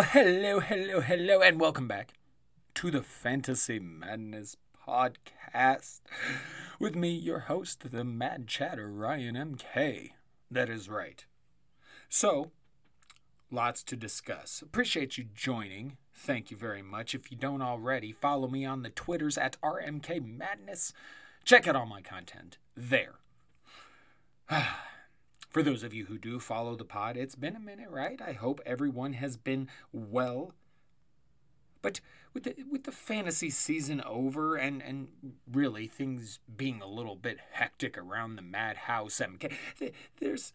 Hello, hello, hello, and welcome back to the Fantasy Madness podcast with me, your host, the Mad Chatter, Ryan MK. That is right. So, lots to discuss. Appreciate you joining. Thank you very much. If you don't already, follow me on the Twitters at RMK Madness. Check out all my content there. For those of you who do follow the pod, it's been a minute, right? I hope everyone has been well. But with the with the fantasy season over and and really things being a little bit hectic around the Madhouse MK, th- there's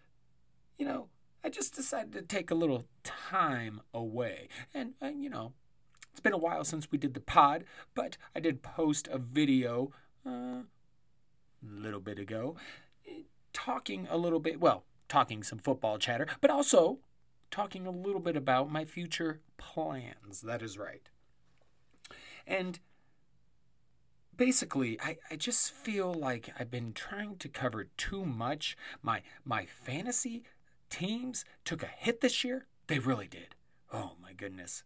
you know, I just decided to take a little time away. And, and you know, it's been a while since we did the pod, but I did post a video uh, a little bit ago talking a little bit, well, talking some football chatter, but also talking a little bit about my future plans. That is right. And basically, I, I just feel like I've been trying to cover too much. My my fantasy teams took a hit this year. They really did. Oh my goodness.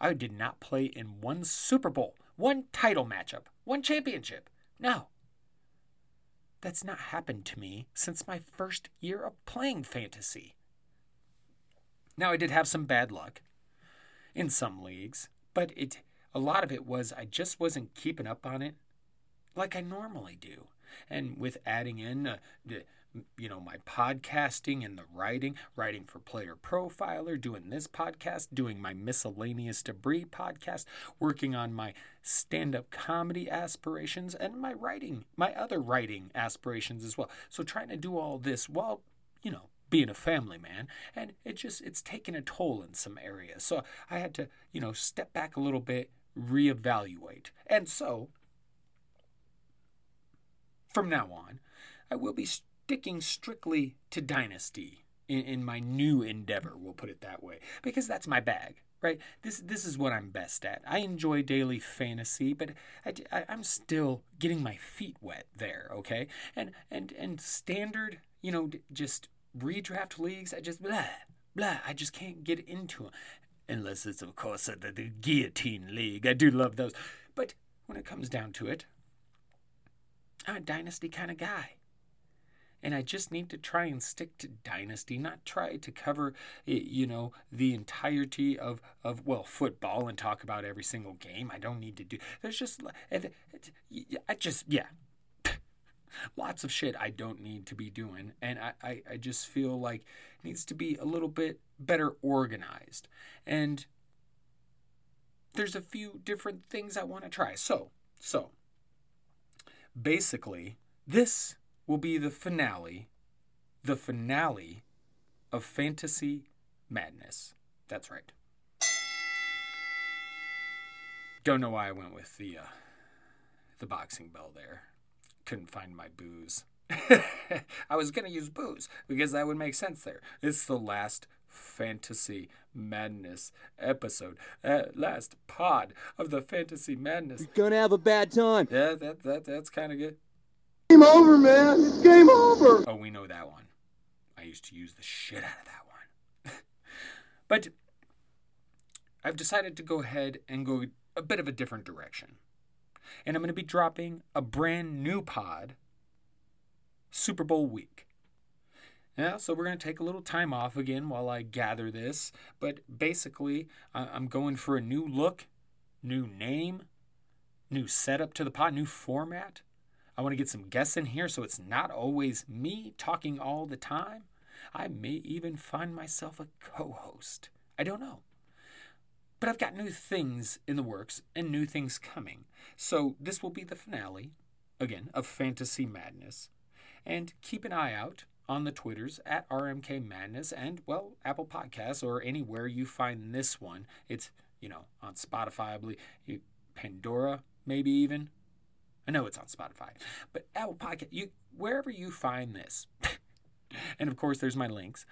I did not play in one Super Bowl, one title matchup, one championship. No. That's not happened to me since my first year of playing fantasy. Now I did have some bad luck in some leagues, but it a lot of it was I just wasn't keeping up on it like I normally do. And with adding in uh, the you know my podcasting and the writing writing for player profiler doing this podcast doing my miscellaneous debris podcast working on my stand-up comedy aspirations and my writing my other writing aspirations as well. So trying to do all this while you know being a family man and it just it's taken a toll in some areas. So i had to you know step back a little bit reevaluate. And so from now on i will be sticking strictly to Dynasty in, in my new endeavor, we'll put it that way, because that's my bag right? This this is what I'm best at. I enjoy daily fantasy, but I, I, am still getting my feet wet there, okay? And and and standard, you know, just redraft leagues, I just blah blah. I just can't get into them, unless it's of course the, the guillotine league. I do love those, but when it comes down to it, I'm a dynasty kind of guy and I just need to try and stick to Dynasty, not try to cover, you know, the entirety of, of well, football and talk about every single game. I don't need to do. There's just, eh, I just, yeah. Lots of shit I don't need to be doing. And I, I, I just feel like needs to be a little bit better organized. And there's a few different things I want to try. So, so, basically, this will be the finale, the finale of Fantasy Madness. That's right. Don't know why I went with the uh, the boxing bell there. Couldn't find my booze. I was gonna use booze because that would make sense there. It's the last fantasy madness episode, uh, last pod of the fantasy madness. You're gonna have a bad time. Yeah, that that that's kind of good. Game over, man. It's game over. Oh, we know that one. I used to use the shit out of that one. but I've decided to go ahead and go a bit of a different direction. And I'm going to be dropping a brand new pod Super Bowl week. Yeah, so we're going to take a little time off again while I gather this. But basically, I'm going for a new look, new name, new setup to the pod, new format. I want to get some guests in here so it's not always me talking all the time. I may even find myself a co host. I don't know. But I've got new things in the works and new things coming. So this will be the finale, again, of Fantasy Madness. And keep an eye out on the Twitters at RMK Madness and, well, Apple Podcasts or anywhere you find this one. It's, you know, on Spotify, I believe, Pandora, maybe even. I know it's on Spotify, but Apple Podcast, you wherever you find this, and of course there's my links.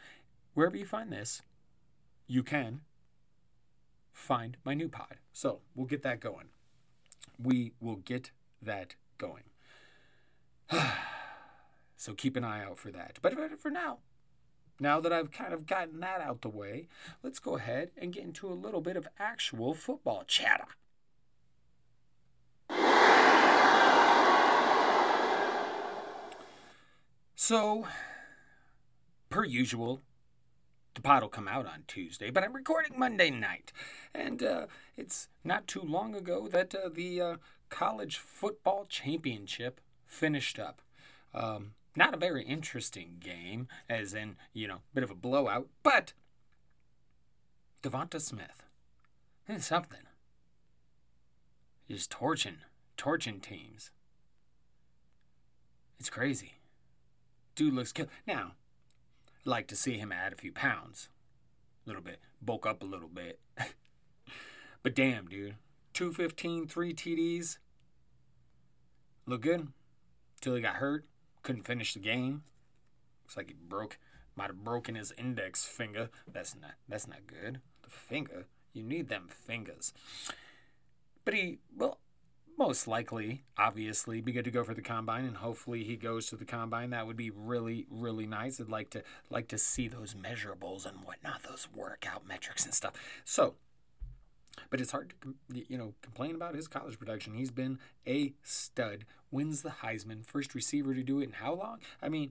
Wherever you find this, you can find my new pod. So we'll get that going. we will get that going. so keep an eye out for that. But for now, now that I've kind of gotten that out the way, let's go ahead and get into a little bit of actual football chatter. So, per usual, the pod will come out on Tuesday, but I'm recording Monday night. And uh, it's not too long ago that uh, the uh, college football championship finished up. Um, not a very interesting game, as in, you know, a bit of a blowout, but Devonta Smith is something. He's torching, torching teams. It's crazy. Dude looks killed. Now, I'd like to see him add a few pounds. A little bit. Bulk up a little bit. but damn, dude. 215, three TDs. Look good. Till he got hurt. Couldn't finish the game. Looks like he broke might have broken his index finger. That's not that's not good. The finger. You need them fingers. But he well most likely, obviously, be good to go for the combine, and hopefully he goes to the combine. That would be really, really nice. I'd like to like to see those measurables and whatnot, those workout metrics and stuff. So, but it's hard to you know complain about his college production. He's been a stud. Wins the Heisman, first receiver to do it in how long? I mean,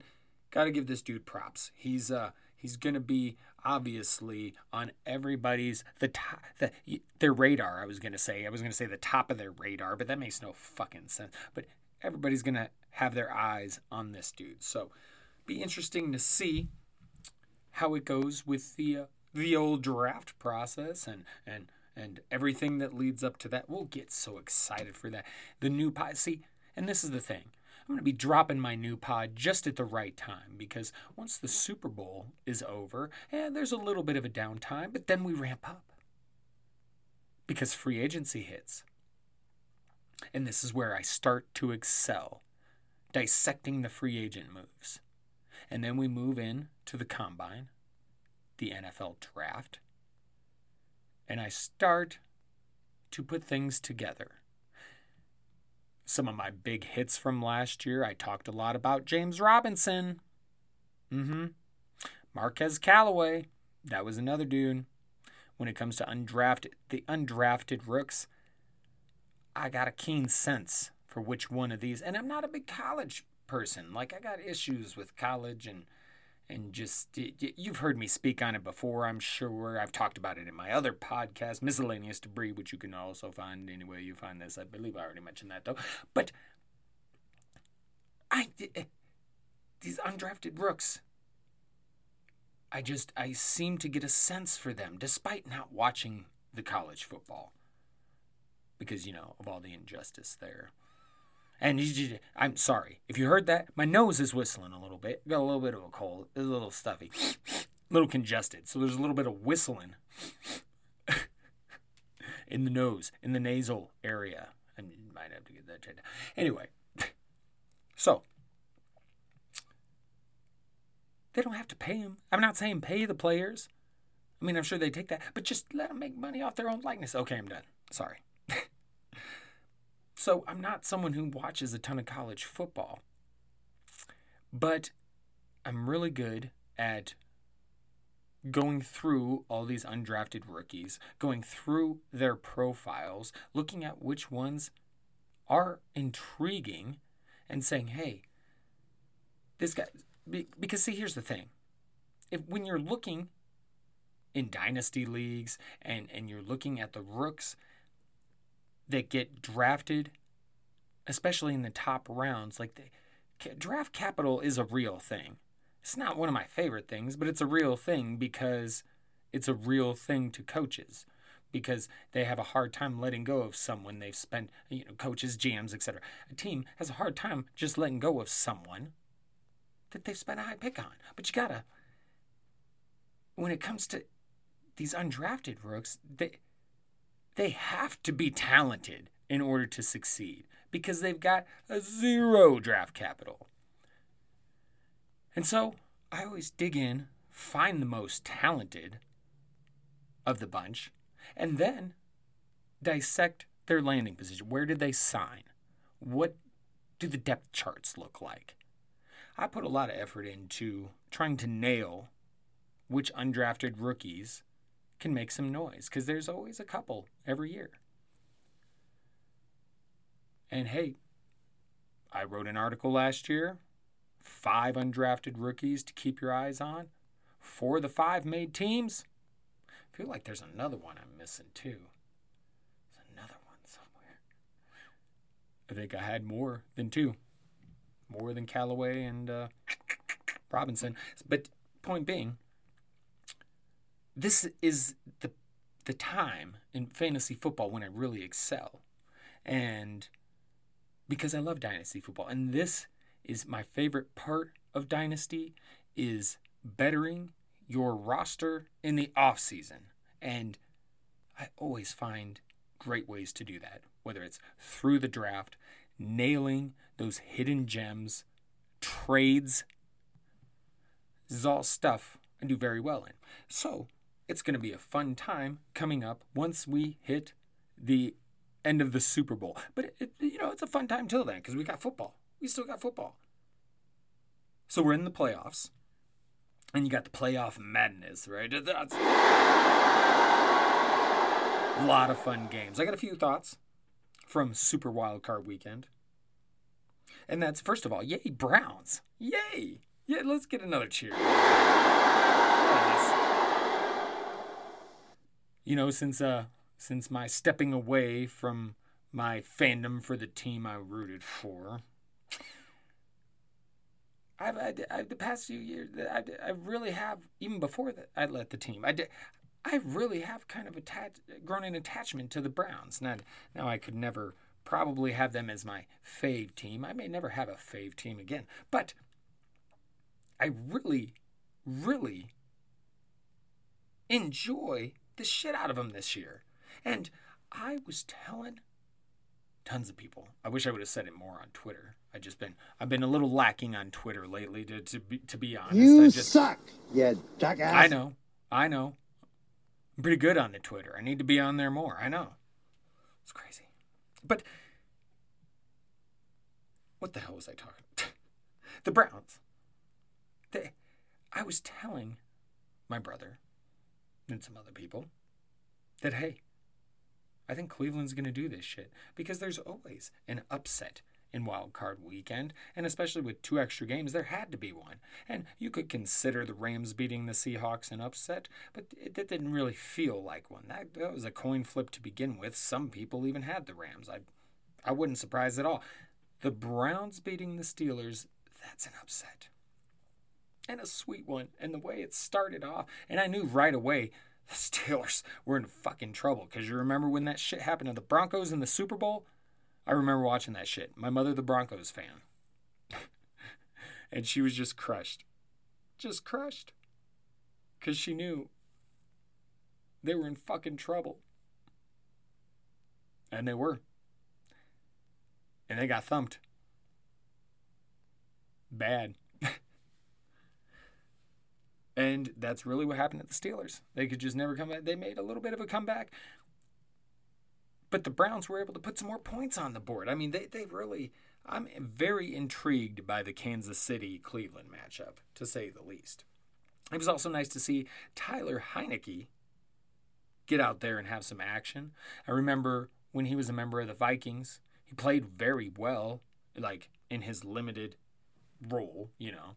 got to give this dude props. He's uh he's gonna be obviously on everybody's the top the their radar. I was gonna say I was gonna say the top of their radar, but that makes no fucking sense. But everybody's gonna have their eyes on this dude. So be interesting to see how it goes with the uh, the old draft process and and and everything that leads up to that. We'll get so excited for that. The new pie. See, and this is the thing. I'm going to be dropping my new pod just at the right time because once the Super Bowl is over, and eh, there's a little bit of a downtime, but then we ramp up because free agency hits. And this is where I start to excel, dissecting the free agent moves. And then we move in to the combine, the NFL draft, and I start to put things together some of my big hits from last year. I talked a lot about James Robinson. Mm-hmm. Marquez Callaway. That was another dude. When it comes to undrafted the undrafted rooks, I got a keen sense for which one of these. And I'm not a big college person. Like I got issues with college and and just you've heard me speak on it before i'm sure. I've talked about it in my other podcast miscellaneous debris which you can also find anywhere you find this. I believe i already mentioned that though. But i eh, these undrafted rooks i just i seem to get a sense for them despite not watching the college football because you know of all the injustice there and you, I'm sorry if you heard that. My nose is whistling a little bit. Got a little bit of a cold. It's a little stuffy, a little congested. So there's a little bit of whistling in the nose, in the nasal area. I might have to get that checked. Anyway, so they don't have to pay him. I'm not saying pay the players. I mean, I'm sure they take that, but just let them make money off their own likeness. Okay, I'm done. Sorry. So I'm not someone who watches a ton of college football, but I'm really good at going through all these undrafted rookies, going through their profiles, looking at which ones are intriguing, and saying, hey, this guy. Because, see, here's the thing. If when you're looking in dynasty leagues and, and you're looking at the rooks that get drafted, especially in the top rounds. Like the draft capital is a real thing. It's not one of my favorite things, but it's a real thing because it's a real thing to coaches because they have a hard time letting go of someone they've spent, you know, coaches, GMs, etc. A team has a hard time just letting go of someone that they've spent a high pick on. But you gotta, when it comes to these undrafted rooks, they they have to be talented in order to succeed because they've got a zero draft capital. And so I always dig in, find the most talented of the bunch, and then dissect their landing position? Where did they sign? What do the depth charts look like? I put a lot of effort into trying to nail which undrafted rookies can make some noise because there's always a couple every year. And hey, I wrote an article last year five undrafted rookies to keep your eyes on. Four of the five made teams. I feel like there's another one I'm missing too. There's another one somewhere. I think I had more than two. More than Callaway and uh, Robinson. But point being, this is the the time in fantasy football when I really excel. And because I love dynasty football. And this is my favorite part of dynasty is bettering your roster in the off season. And I always find great ways to do that, whether it's through the draft, nailing those hidden gems, trades. This is all stuff I do very well in. So it's going to be a fun time coming up once we hit the end of the Super Bowl. But it, you know, it's a fun time till then because we got football. We still got football. So we're in the playoffs, and you got the playoff madness, right? That's a lot of fun games. I got a few thoughts from Super Wild Card Weekend, and that's first of all, yay Browns, yay! Yeah, let's get another cheer. You know, since uh, since my stepping away from my fandom for the team I rooted for. I've, I, I, the past few years, I, I really have, even before that, I let the team. I did, I really have kind of attached, grown an attachment to the Browns. Now, now I could never probably have them as my fave team. I may never have a fave team again, but I really, really enjoy the shit out of them this year. And I was telling tons of people. I wish I would have said it more on Twitter. I just been I've been a little lacking on Twitter lately to to be, to be honest. You I just, suck, you jackass. I know. I know. I'm pretty good on the Twitter. I need to be on there more. I know. It's crazy. But what the hell was I talking? the Browns. They, I was telling my brother and some other people that hey, I think Cleveland's going to do this shit because there's always an upset in wild card weekend, and especially with two extra games, there had to be one. And you could consider the Rams beating the Seahawks an upset, but it, it didn't really feel like one. That, that was a coin flip to begin with. Some people even had the Rams. I, I wouldn't surprise at all. The Browns beating the Steelers, that's an upset. And a sweet one. And the way it started off, and I knew right away the Steelers were in fucking trouble. Because you remember when that shit happened to the Broncos in the Super Bowl? I remember watching that shit. My mother, the Broncos fan. and she was just crushed. Just crushed. Because she knew they were in fucking trouble. And they were. And they got thumped. Bad. And that's really what happened at the Steelers. They could just never come back. They made a little bit of a comeback. But the Browns were able to put some more points on the board. I mean, they, they really. I'm very intrigued by the Kansas City Cleveland matchup, to say the least. It was also nice to see Tyler Heinicke get out there and have some action. I remember when he was a member of the Vikings, he played very well, like in his limited role, you know.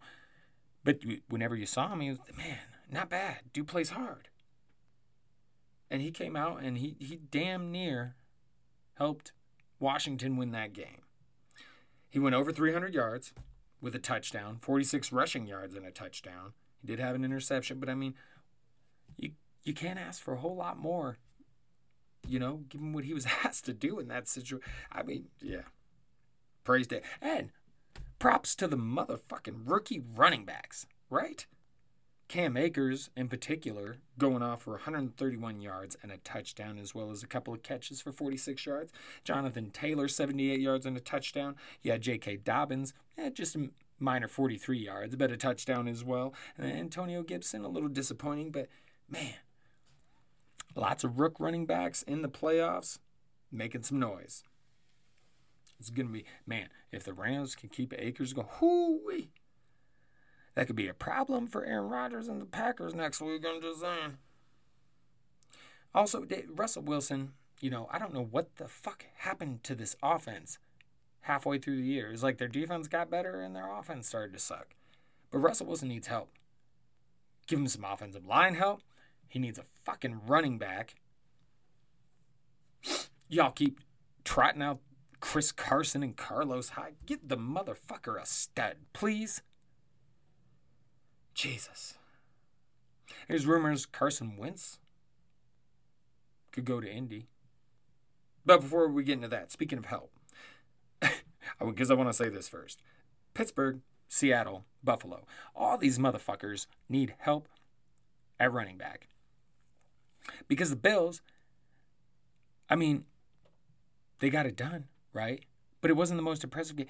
But whenever you saw him, he was, man, not bad. Dude plays hard. And he came out and he, he damn near helped Washington win that game. He went over 300 yards with a touchdown, 46 rushing yards and a touchdown. He did have an interception, but I mean, you you can't ask for a whole lot more. You know, given what he was asked to do in that situation. I mean, yeah. Praise to and props to the motherfucking rookie running backs, right? Cam Akers, in particular, going off for 131 yards and a touchdown, as well as a couple of catches for 46 yards. Jonathan Taylor, 78 yards and a touchdown. Had J.K. Dobbins, eh, just a minor 43 yards, but a touchdown as well. And Antonio Gibson, a little disappointing, but man, lots of rook running backs in the playoffs. making some noise. It's going to be, man, if the Rams can keep Akers going, whoo that could be a problem for Aaron Rodgers and the Packers next week. I'm just saying. Also, Russell Wilson, you know, I don't know what the fuck happened to this offense halfway through the year. It's like their defense got better and their offense started to suck. But Russell Wilson needs help. Give him some offensive line help. He needs a fucking running back. Y'all keep trotting out Chris Carson and Carlos Hyde. Get the motherfucker a stud, please. Jesus. There's rumors Carson Wentz could go to Indy. But before we get into that, speaking of help, because I want to say this first Pittsburgh, Seattle, Buffalo, all these motherfuckers need help at running back. Because the Bills, I mean, they got it done, right? But it wasn't the most impressive game.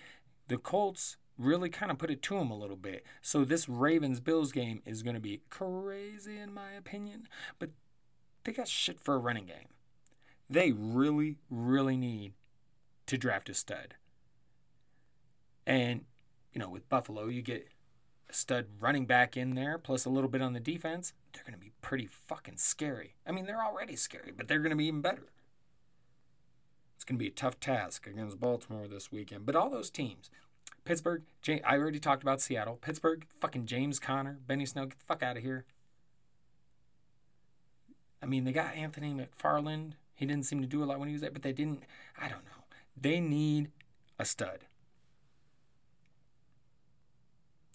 The Colts really kind of put it to them a little bit. So this Ravens Bills game is going to be crazy, in my opinion. But they got shit for a running game. They really, really need to draft a stud. And, you know, with Buffalo, you get a stud running back in there, plus a little bit on the defense. They're going to be pretty fucking scary. I mean, they're already scary, but they're going to be even better. It's going to be a tough task against Baltimore this weekend. But all those teams, Pittsburgh, I already talked about Seattle. Pittsburgh, fucking James Conner, Benny Snell, get the fuck out of here. I mean, they got Anthony McFarland. He didn't seem to do a lot when he was there, but they didn't. I don't know. They need a stud.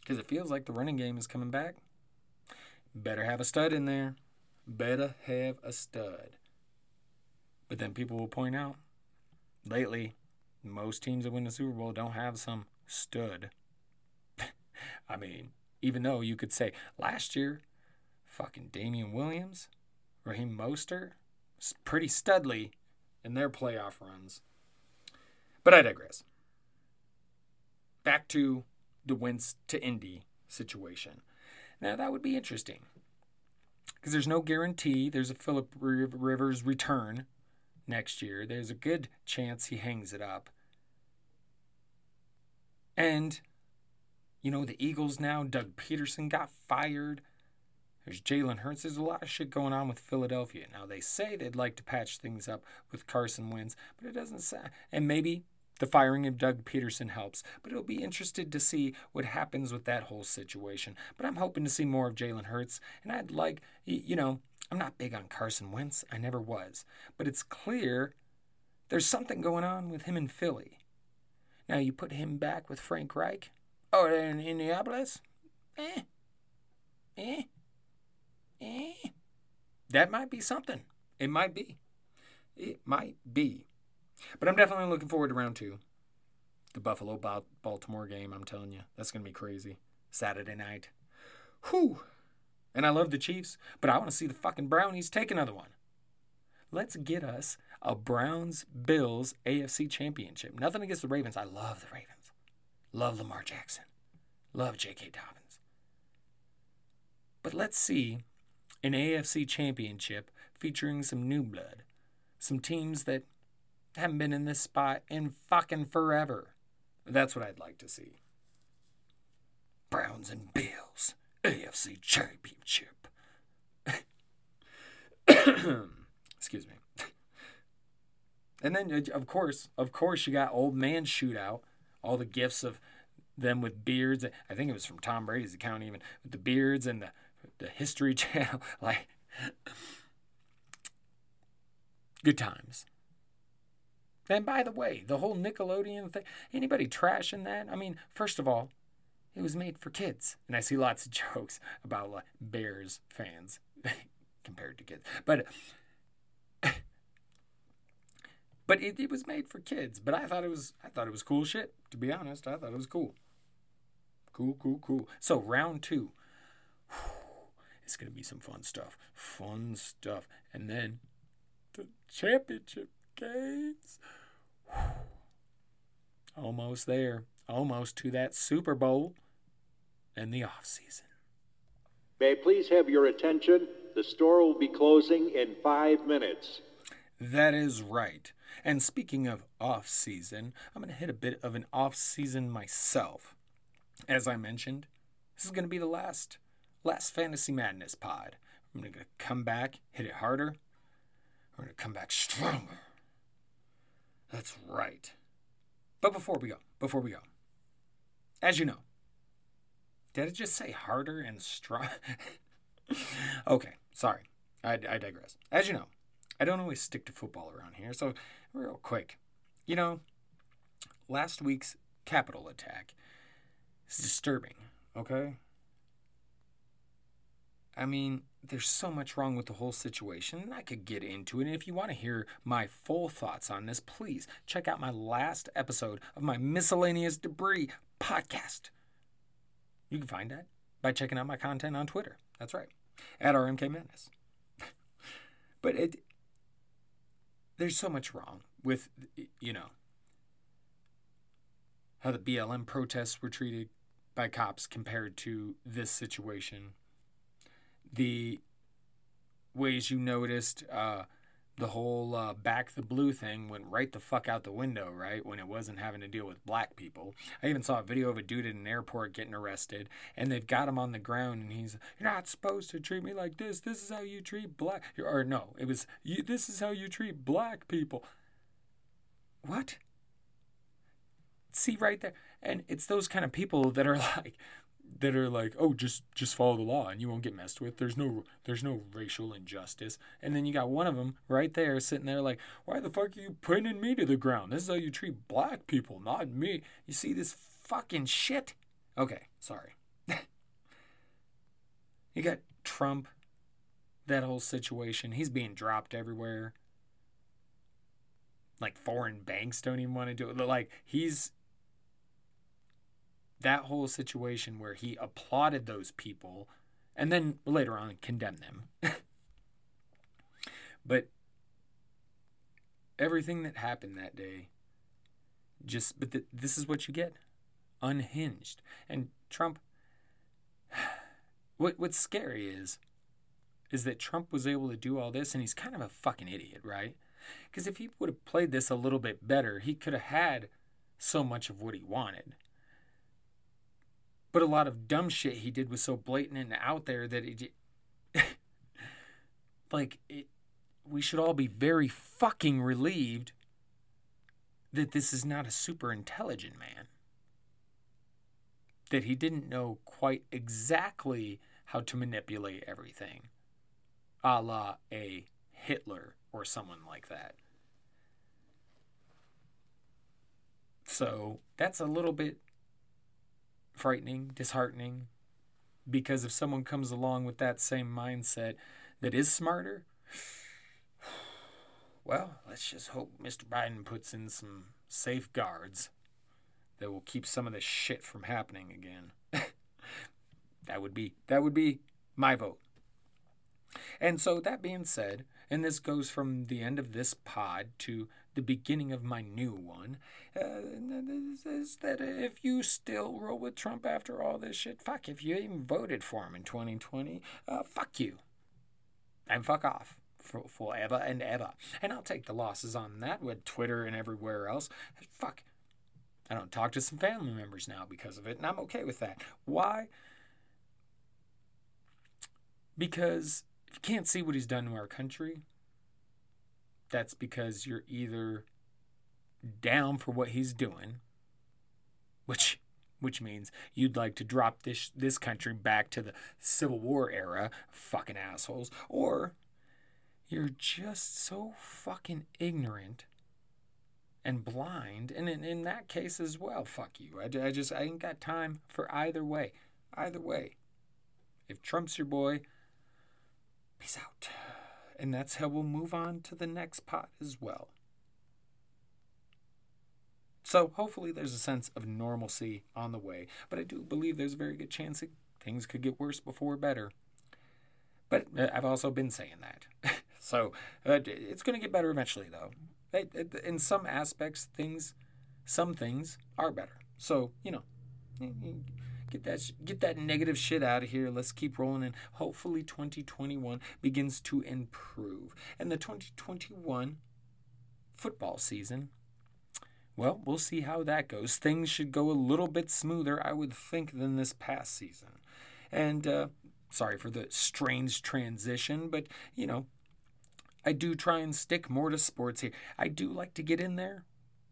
Because it feels like the running game is coming back. Better have a stud in there. Better have a stud. But then people will point out lately, most teams that win the Super Bowl don't have some stud. I mean, even though you could say last year, fucking Damien Williams, Raheem Mostert, pretty studly in their playoff runs. But I digress. Back to the Wentz to Indy situation. Now, that would be interesting because there's no guarantee there's a Philip Rivers return next year. There's a good chance he hangs it up. And, you know, the Eagles now, Doug Pederson got fired. There's Jalen Hurts. There's a lot of shit going on with Philadelphia. Now, they say they'd like to patch things up with Carson Wentz, but it doesn't sound. And maybe the firing of Doug Pederson helps, but it'll be interested to see what happens with that whole situation. But I'm hoping to see more of Jalen Hurts, and I'd like, you know, I'm not big on Carson Wentz. I never was. But it's clear there's something going on with him in Philly. Now you put him back with Frank Reich. Oh, in Indianapolis? Eh. Eh. Eh. That might be something. It might be. It might be. But I'm definitely looking forward to round two. The Buffalo Baltimore game, I'm telling you. That's going to be crazy. Saturday night. Whew. And I love the Chiefs, but I want to see the fucking Brownies take another one. Let's get us a Browns Bills AFC championship. Nothing against the Ravens. I love the Ravens. Love Lamar Jackson. Love J.K. Dobbins. But let's see an AFC championship featuring some new blood. Some teams that haven't been in this spot in fucking forever. That's what I'd like to see. Browns and Bills AFC championship. Excuse me. And then, uh, of course, of course, you got old man shootout. All the gifts of them with beards. I think it was from Tom Brady's account, even with the beards and the the History Channel. Like, good times. And by the way, the whole Nickelodeon thing. Anybody trashing that? I mean, first of all, it was made for kids, and I see lots of jokes about like Bears fans compared to kids, but but it, it was made for kids. But I thought it was I thought it was cool shit. To be honest, I thought it was cool. Cool, cool, cool. So round two. It's gonna be some fun stuff. Fun stuff. And then the championship games. Almost there. Almost to that Super Bowl and the off season. May I please have your attention? The store will be closing in five minutes. That is right. And speaking of off season, I'm going to hit a bit of an off season myself. As I mentioned, this is going to be the last last Fantasy Madness pod. I'm going to come back, hit it harder. We're going to come back stronger. That's right. But before we go, before we go, as you know, did I just say harder and strong? okay, sorry. I, I digress. As you know, I don't always stick to football around here, so real quick. You know, last week's Capitol attack is disturbing, okay? I mean, there's so much wrong with the whole situation, and I could get into it. And if you want to hear my full thoughts on this, please check out my last episode of my Miscellaneous Debris podcast. You can find that by checking out my content on Twitter. That's right, at RMK Madness. but it, there's so much wrong with, you know, how the BLM protests were treated by cops compared to this situation the ways you noticed uh, the whole uh, back the blue thing went right the fuck out the window, right? When it wasn't having to deal with black people. I even saw a video of a dude at an airport getting arrested, and they've got him on the ground, and he's, "You're not supposed to treat me like this. This is how you treat black." Or no, it was, "This is how you treat black people." What? See right there, and it's those kind of people that are like, that are like, oh, just just follow the law and you won't get messed with. There's no there's no racial injustice. And then you got one of them right there sitting there like, why the fuck are you pinning me to the ground? This is how you treat black people, not me. You see this fucking shit? Okay, sorry. you got Trump, that whole situation. He's being dropped everywhere. Like foreign banks don't even want to do it. Like he's that whole situation where he applauded those people and then later on condemned them. but everything that happened that day just but th- this is what you get. Unhinged. And trump what what's scary is is that trump was able to do all this and he's kind of a fucking idiot right? Because if he would have played this a little bit better he could have had so much of what he wanted but a lot of dumb shit he did was so blatant and out there that it like it we should all be very fucking relieved that this is not a super intelligent man. That he didn't know quite exactly how to manipulate everything a la a hitler or someone like that. So that's a little bit frightening, disheartening, because if someone comes along with that same mindset that is smarter, well, let's just hope Mr. Biden puts in some safeguards that will keep some of this shit from happening again. that would be that would be my vote. And so that being said, and this goes from the end of this pod to the beginning of my new one, uh, is that if you still roll with Trump after all this shit, fuck, if you even voted for him in 2020, uh, fuck you. And fuck off for, forever and ever. And I'll take the losses on that with Twitter and everywhere else. Fuck. I don't talk to some family members now because of it, and I'm okay with that. Why? Because if you can't see what he's done to our country, that's because you're either down for what he's doing, which which means you'd like to drop this this country back to the Civil War era, fucking assholes, or you're just so fucking ignorant and blind, and in, in that case as well, fuck you. I, I just I ain't got time for either way. Either way, if Trump's your boy, peace out. And that's how we'll move on to the next pot as well. So hopefully there's a sense of normalcy on the way, but I do believe there's a very good chance that things could get worse before better. But uh, I've also been saying that. so uh, it's going to get better eventually, though. In some aspects, things, some things are better. So, you know, Get that get that negative shit out of here. Let's keep rolling and hopefully 2021 begins to improve. And the 2021 football season. Well, we'll see how that goes. Things should go a little bit smoother, I would think, than this past season. And uh, sorry for the strange transition, but you know, I do try and stick more to sports here. I do like to get in there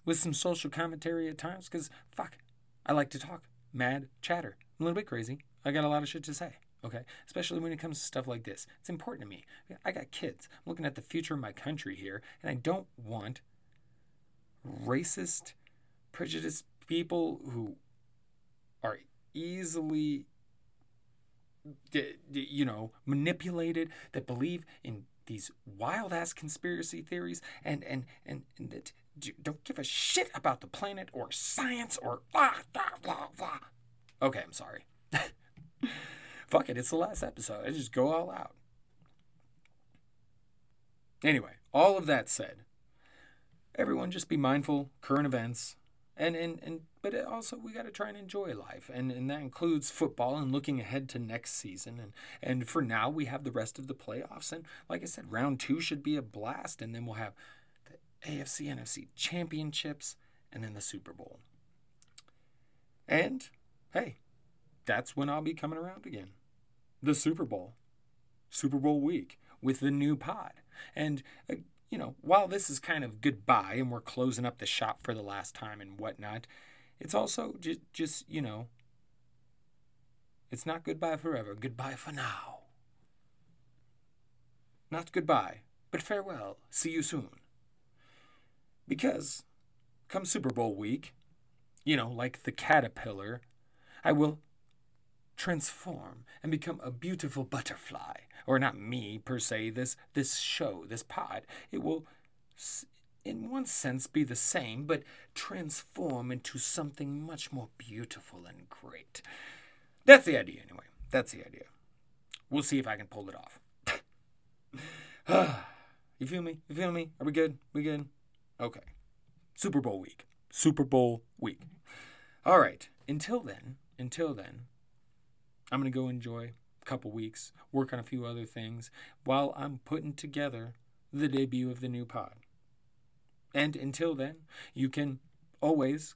with some social commentary at times because, fuck, I like to talk, mad, chatter. I'm a little bit crazy. I got a lot of shit to say, okay? Especially when it comes to stuff like this. It's important to me. I got kids. I'm looking at the future of my country here, and I don't want racist, prejudiced people who are easily you know manipulated that believe in these wild ass conspiracy theories and and and, and that don't give a shit about the planet or science or blah blah blah blah. Okay, I'm sorry. Fuck it, it's the last episode. I just go all out. Anyway, all of that said, everyone just be mindful, current events, and and and but also we got to try and enjoy life and and that includes football and looking ahead to next season and and for now we have the rest of the playoffs and like I said round 2 should be a blast and then we'll have AFC NFC championships and then the Super Bowl. And hey, that's when I'll be coming around again. The Super Bowl. Super Bowl week with the new pod. And uh, you know, while this is kind of goodbye and we're closing up the shop for the last time and whatnot, it's also just, just you know, it's not goodbye forever. Goodbye for now. Not goodbye, but farewell. See you soon. Because, come Super Bowl week, you know, like the caterpillar, I will transform and become a beautiful butterfly. Or not me per se this this show this pod. It will in one sense be the same but transform into something much more beautiful and great. That's the idea anyway. That's the idea. We'll see if i can pull it off. You feel me? You feel me? Are we good? We good okay super bowl week super bowl week all right until then until then I'm going to go enjoy a couple weeks, work on a few other things while I'm putting together the debut of the new pod. And until then, you can always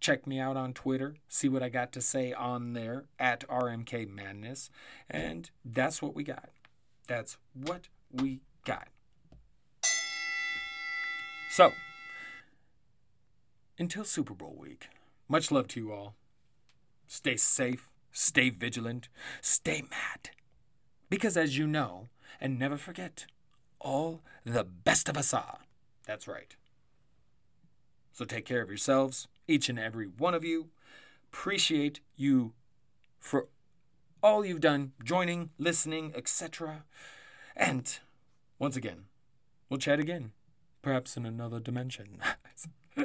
check me out on Twitter, see what I got to say on there at RMK Madness. And that's what we got. That's what we got. So, until Super Bowl week, much love to you all. Stay safe Stay vigilant. Stay mad. Because as you know, and never forget, all the best of us are. That's right. So take care of yourselves, each and every one of you. Appreciate you for all you've done, joining, listening, etc. And once again, we'll chat again, perhaps in another dimension. no,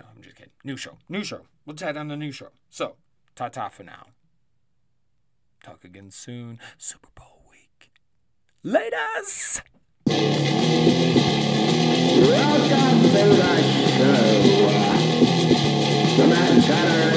I'm just kidding. New show. New show. We'll chat on the new show. So, ta ta for now. Talk again soon. Super Bowl week. Laters! Welcome to the show. The Matt